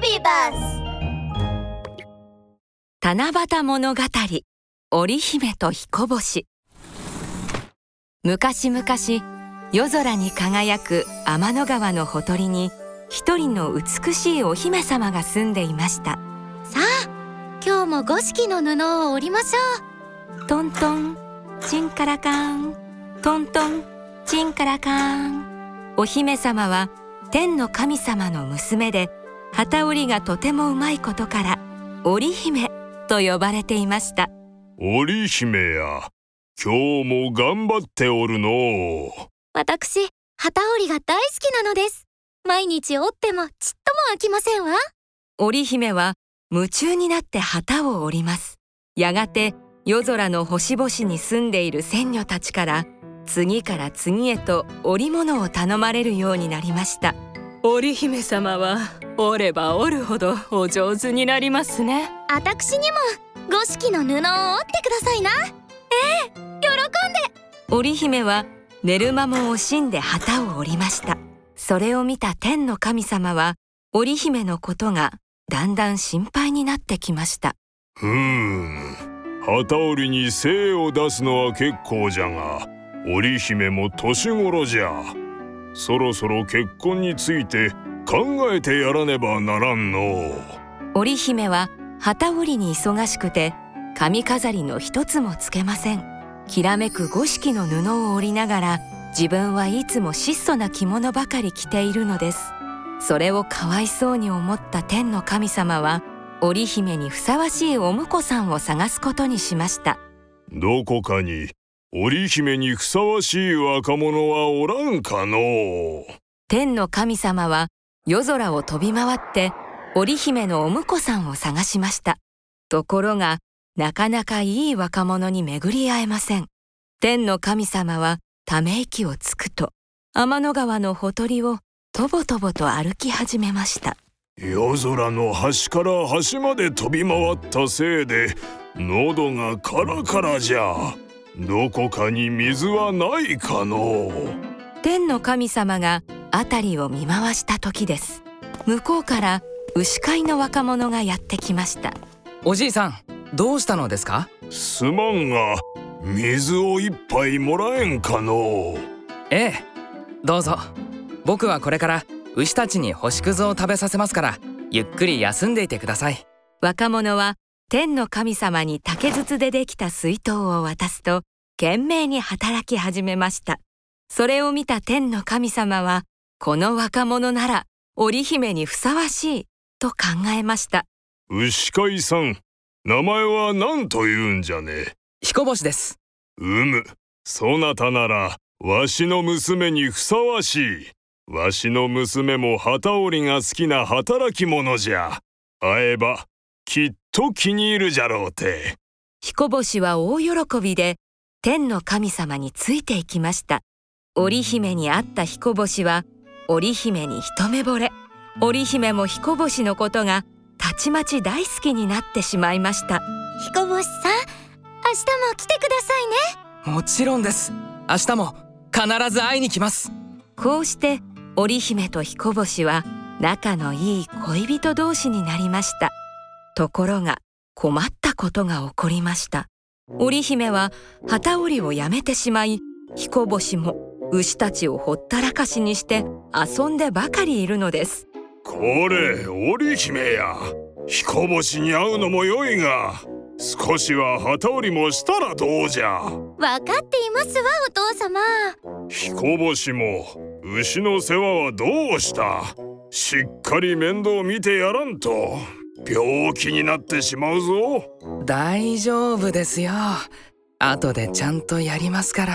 ビバス七夕物語織姫と彦星。昔々夜空に輝く天の川のほとりに一人の美しいお姫様が住んでいました。さあ今日も五色の布を織りましょう。トントンチンカラカン。トントンチンカラカン。お姫様は天の神様の娘で旗織りがとてもうまいことから織姫と呼ばれていました。織姫や今日も頑張っておるの。私旗織りが大好きなのです。毎日織ってもちっとも飽きませんわ。織姫は夢中になって旗を織ります。やがて夜空の星々に住んでいる仙女たちから次から次へと織物を頼まれるようになりました織姫様は織れば織るほどお上手になりますね。私にも五色の布を織ってくださいな。ええ喜んで。織姫は寝る間も惜しんで旗を織りました。それを見た天の神様は織姫のことがだんだん心配になってきました。ふーん旗織りに精を出すのは結構じゃが織姫も年頃じゃそろそろ結婚について考えてやらねばならんの。織姫は旗織りに忙しくて髪飾りの一つもつけません。きらめく五色の布を織りながら自分はいつも質素な着物ばかり着ているのです。それをかわいそうに思った天の神様は織姫にふさわしいお婿さんを探すことにしました。どこかに織姫にふさわしい若者はおらんかの天の神様は夜空を飛び回って織姫のお婿さんを探しました。ところがなかなかいい若者に巡り会えません。天の神様はため息をつくと天の川のほとりをとぼとぼと歩き始めました。夜空の端から端まで飛び回ったせいで喉がカラカラじゃどこかに水はないかの天の神様が辺りを見回した時です。向こうから牛飼いの若者がやってきました。おじいさんどうしたのですか？すまんが水を一杯もらえんかのええどうぞ。僕はこれから牛たちに星屑を食べさせますからゆっくり休んでいてください。若者は天の神様に竹筒でできた水筒を渡すと懸命に働き始めました。それを見た天の神様はこの若者なら織姫にふさわしいと考えました。牛飼いさん名前は何と言うんじゃね？彦星です。うむ。そなたならわしの娘にふさわしい。わしの娘も旗織りが好きな働き者じゃ。会えばきっと気に入るじゃろうて。彦星は大喜びで天の神様についていきました。織姫に会った彦星は織姫に一目惚れ。織姫も彦星のことがたちまち大好きになってしまいました。彦星さん明日も来てくださいね。もちろんです。明日も必ず会いに来ます。こうして織姫と彦星は仲のいい恋人同士になりましたところが困ったことが起こりました。織姫は旗織りをやめてしまい彦星も牛たちをほったらかしにして遊んでばかりいるのです。これ織姫や。彦星に会うのも良いが少しは旗織りもしたらどうじゃ。分かっていますわお父様。彦星も牛の世話はどうした。しっかり面倒見てやらんと病気になってしまうぞ。大丈夫ですよ。後でちゃんとやりますから。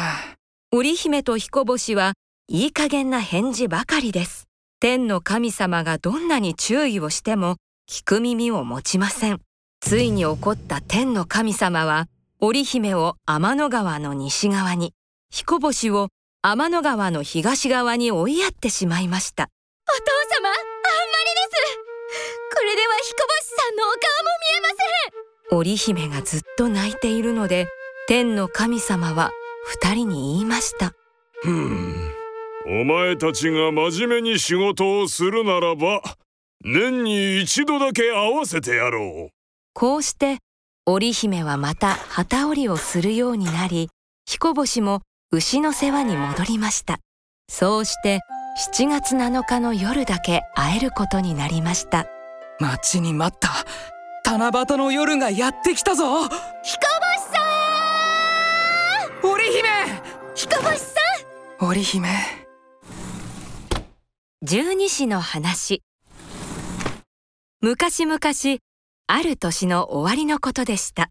織姫と彦星はいい加減な返事ばかりです。天の神様がどんなに注意をしても聞く耳を持ちません。ついに怒った天の神様は織姫を天の川の西側に彦星を天の川の東側に追いやってしまいました。お父様あんまりです。これでは彦星さんのお顔も見えません。織姫がずっと泣いているので天の神様は二人に言いました。ふん。お前たちが真面目に仕事をするならば年に一度だけ会わせてやろう。こうして織姫はまた旗織りをするようになり彦星も牛の世話に戻りました。そうして7月7日の夜だけ会えることになりました。待ちに待った。七夕の夜がやってきたぞ。彦星さ織姫！ん彦星さ織姫。十二支の話。昔々ある年の終わりのことでした。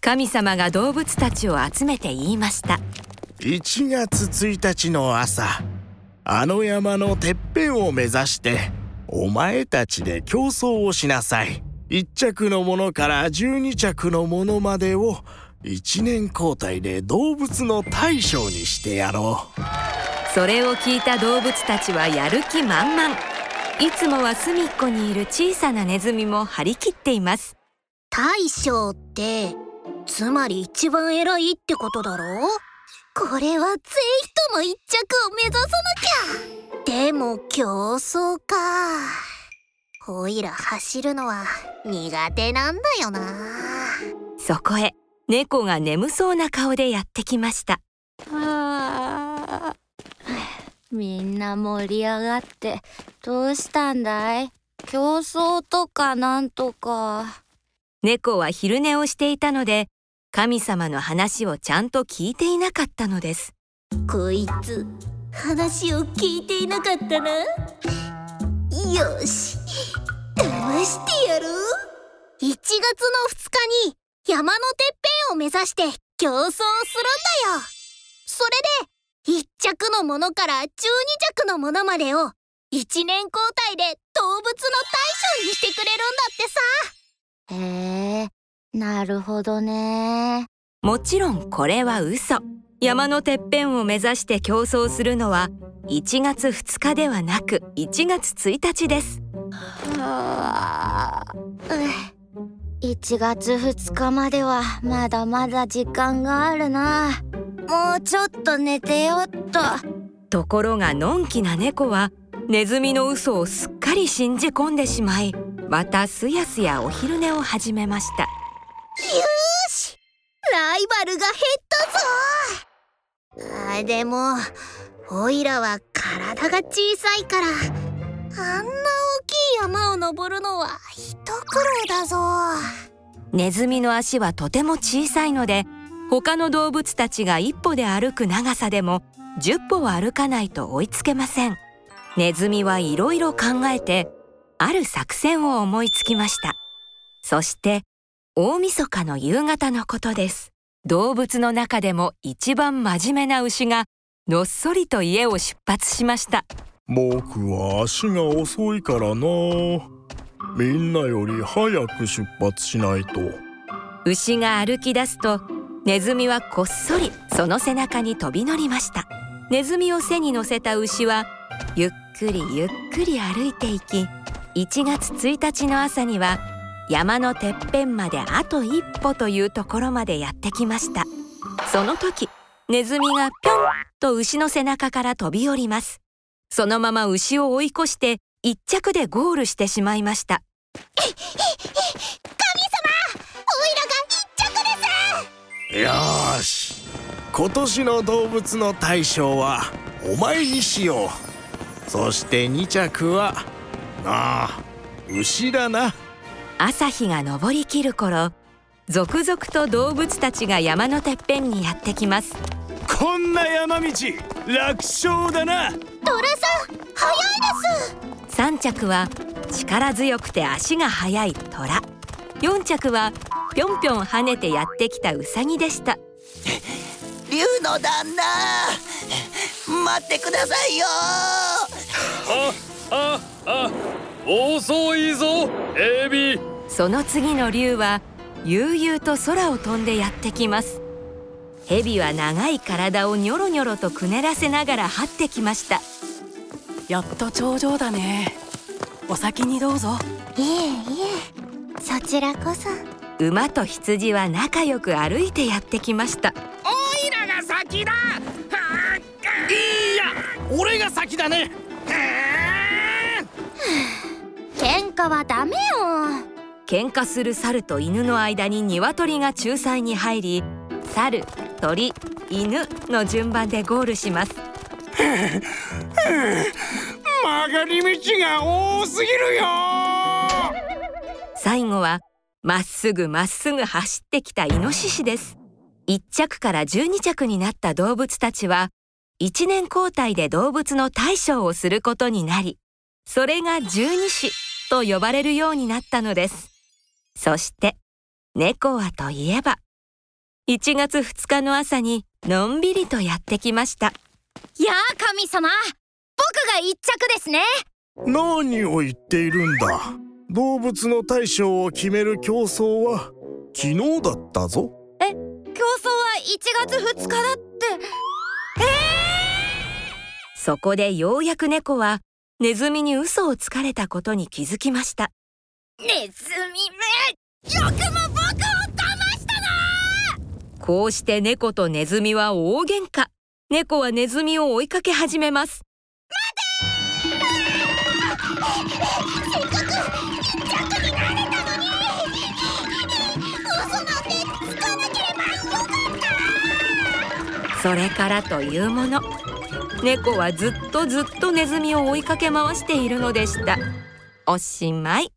神様が動物たちを集めて言いました。1月1日の朝あの山のてっぺんを目指してお前たちで競争をしなさい。1着のものから12着のものまでを1年交代で動物の大将にしてやろう。それを聞いた動物たちはやる気満々。いつもは隅っこにいる小さなネズミも張り切っています。大将ってつまり一番偉いってことだろ？これはぜひとも一着を目指さなきゃ。でも競争か。おいら走るのは苦手なんだよな。そこへ猫が眠そうな顔でやってきました。あみんな盛り上がってどうしたんだい？競争とかなんとか。猫は昼寝をしていたので神様の話をちゃんと聞いていなかったのです。こいつ話を聞いていなかったな。よし。騙してやる。1月の2日に山のてっぺんを目指して競争するんだよ。それで1着のものから12着のものまでを1年交代で動物の大将にしてくれるんだってさ。へえ。なるほどね。もちろんこれは嘘。山のてっぺんを目指して競争するのは1月2日ではなく1月1日です。はあ。1月2日まではまだまだ時間があるな。もうちょっと寝てよっと。ところがのんきな猫はネズミの嘘をすっかり信じ込んでしまいまたすやすやお昼寝を始めましたライバルが減ったぞ。あでもオイラは体が小さいから。あんな大きい山を登るのは一苦労だぞ。ネズミの足はとても小さいので他の動物たちが一歩で歩く長さでも10歩は歩かないと追いつけません。ネズミはいろいろ考えてある作戦を思いつきました。そして大晦日の夕方のことです。動物の中でも一番真面目な牛がのっそりと家を出発しました。僕は足が遅いからな。みんなより早く出発しないと。牛が歩き出すとネズミはこっそりその背中に飛び乗りました。ネズミを背に乗せた牛はゆっくりゆっくり歩いていき1月1日の朝には山のてっぺんまであと一歩というところまでやってきました。その時ネズミがぴょんと牛の背中から飛び降ります。そのまま牛を追い越して一着でゴールしてしまいました。神様オイラが一着です。よし。今年の動物の大賞はお前にしよう。そして2着はああ牛だな。朝日が昇りきる頃続々と動物たちが山のてっぺんにやってきます。こんな山道楽勝だな。トラさん早いです。3着は力強くて足が速いトラ。4着はぴょんぴょん跳ねてやってきたウサギでした。竜の旦那待ってくださいよ。あああ遅いぞエビその次の竜は悠々と空を飛んでやってきます。蛇は長い体をニョロニョロとくねらせながら這ってきました。やっと頂上だね。お先にどうぞ。いえいえ。そちらこそ。馬と羊は仲良く歩いてやってきました。おいらが先だ。俺が先だね。喧嘩はダメよ喧嘩する猿と犬の間に鶏が仲裁に入り猿鳥犬の順番でゴールします。曲がり道が多すぎるよ。最後はまっすぐまっすぐ走ってきたイノシシです。1着から12着になった動物たちは1年交代で動物の大将をすることになりそれが十二支と呼ばれるようになったのですそして猫はといえば1月2日の朝にのんびりとやってきました。やあ神様。僕が一着ですね。何を言っているんだ。動物の大将を決める競争は昨日だったぞ。競争は1月2日だって。そこでようやく猫はネズミに嘘をつかれたことに気づきましたネズミめよくも僕を騙したなこうして猫とネズミは大喧嘩。猫はネズミを追いかけ始めます。それからというもの。猫はずっとずっとネズミを追いかけ回しているのでした。おしまい。